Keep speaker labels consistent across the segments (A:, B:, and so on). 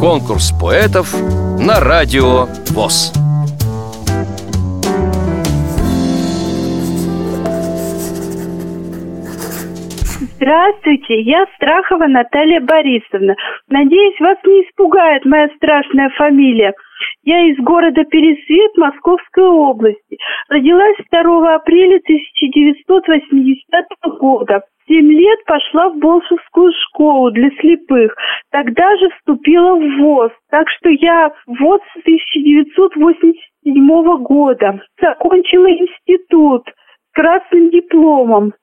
A: Конкурс поэтов на радио ВОЗ.
B: Здравствуйте, я Страхова Наталья Борисовна. Надеюсь, вас не испугает моя страшная фамилия. Я из города Пересвет Московской области. Родилась 2 апреля 1980 года. Пошла в Болшевскую школу для слепых. Тогда же вступила в ВОЗ. Так что я в ВОЗ с 1987 года. Закончила институт с красным дипломом.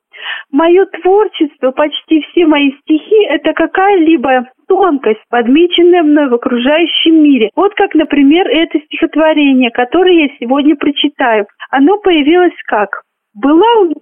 B: Мое творчество, почти все мои стихи – это какая-либо тонкость, подмеченная мной в окружающем мире. Вот как, например, это стихотворение, которое я сегодня прочитаю. Оно появилось как? Была у меня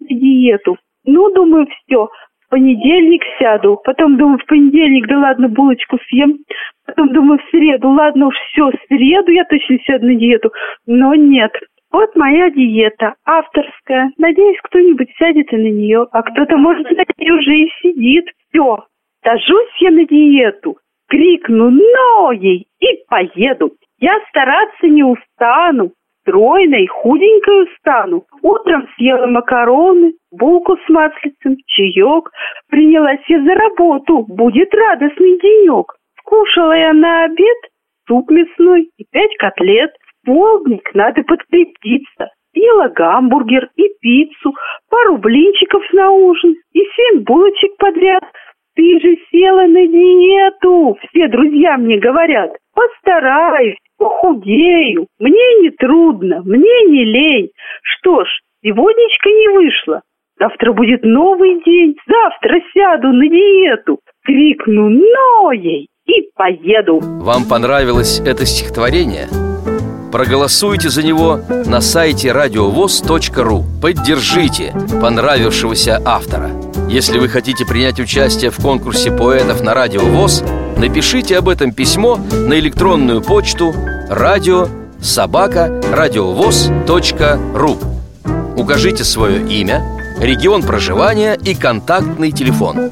B: диету. Ну, думаю, все, в понедельник сяду. Потом думаю, в понедельник, да ладно, булочку съем. Потом думаю, в среду, ладно уж все, в среду я точно сяду на диету. Но нет, вот моя диета, авторская. Надеюсь, кто-нибудь сядет и на нее, а кто-то, может, на ней уже и сидит. Все, сажусь я на диету, крикну «но» ей и поеду. Я стараться не устану, стройной, худенькой стану. Утром съела макароны, булку с маслицем, чаек. Принялась я за работу, будет радостный денек. Скушала я на обед суп мясной и пять котлет – полдник надо подкрепиться. Съела гамбургер и пиццу, пару блинчиков на ужин и семь булочек подряд. Ты же села на диету, все друзья мне говорят. Постараюсь, похудею. Мне не трудно, мне не лень. Что ж, сегодняшка не вышло. Завтра будет новый день, завтра сяду на диету. Крикну «но» ей и поеду.
A: Вам понравилось это стихотворение? Проголосуйте за него на сайте радиовоз.ру Поддержите понравившегося автора Если вы хотите принять участие в конкурсе поэтов на Радио ВОЗ Напишите об этом письмо на электронную почту радио собака радиовоз.ру Укажите свое имя, регион проживания и контактный телефон.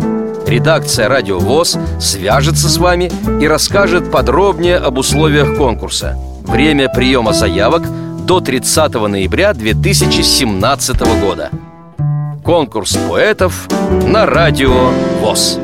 A: Редакция «Радио ВОЗ» свяжется с вами и расскажет подробнее об условиях конкурса – Время приема заявок до 30 ноября 2017 года. Конкурс поэтов на радио ВОЗ.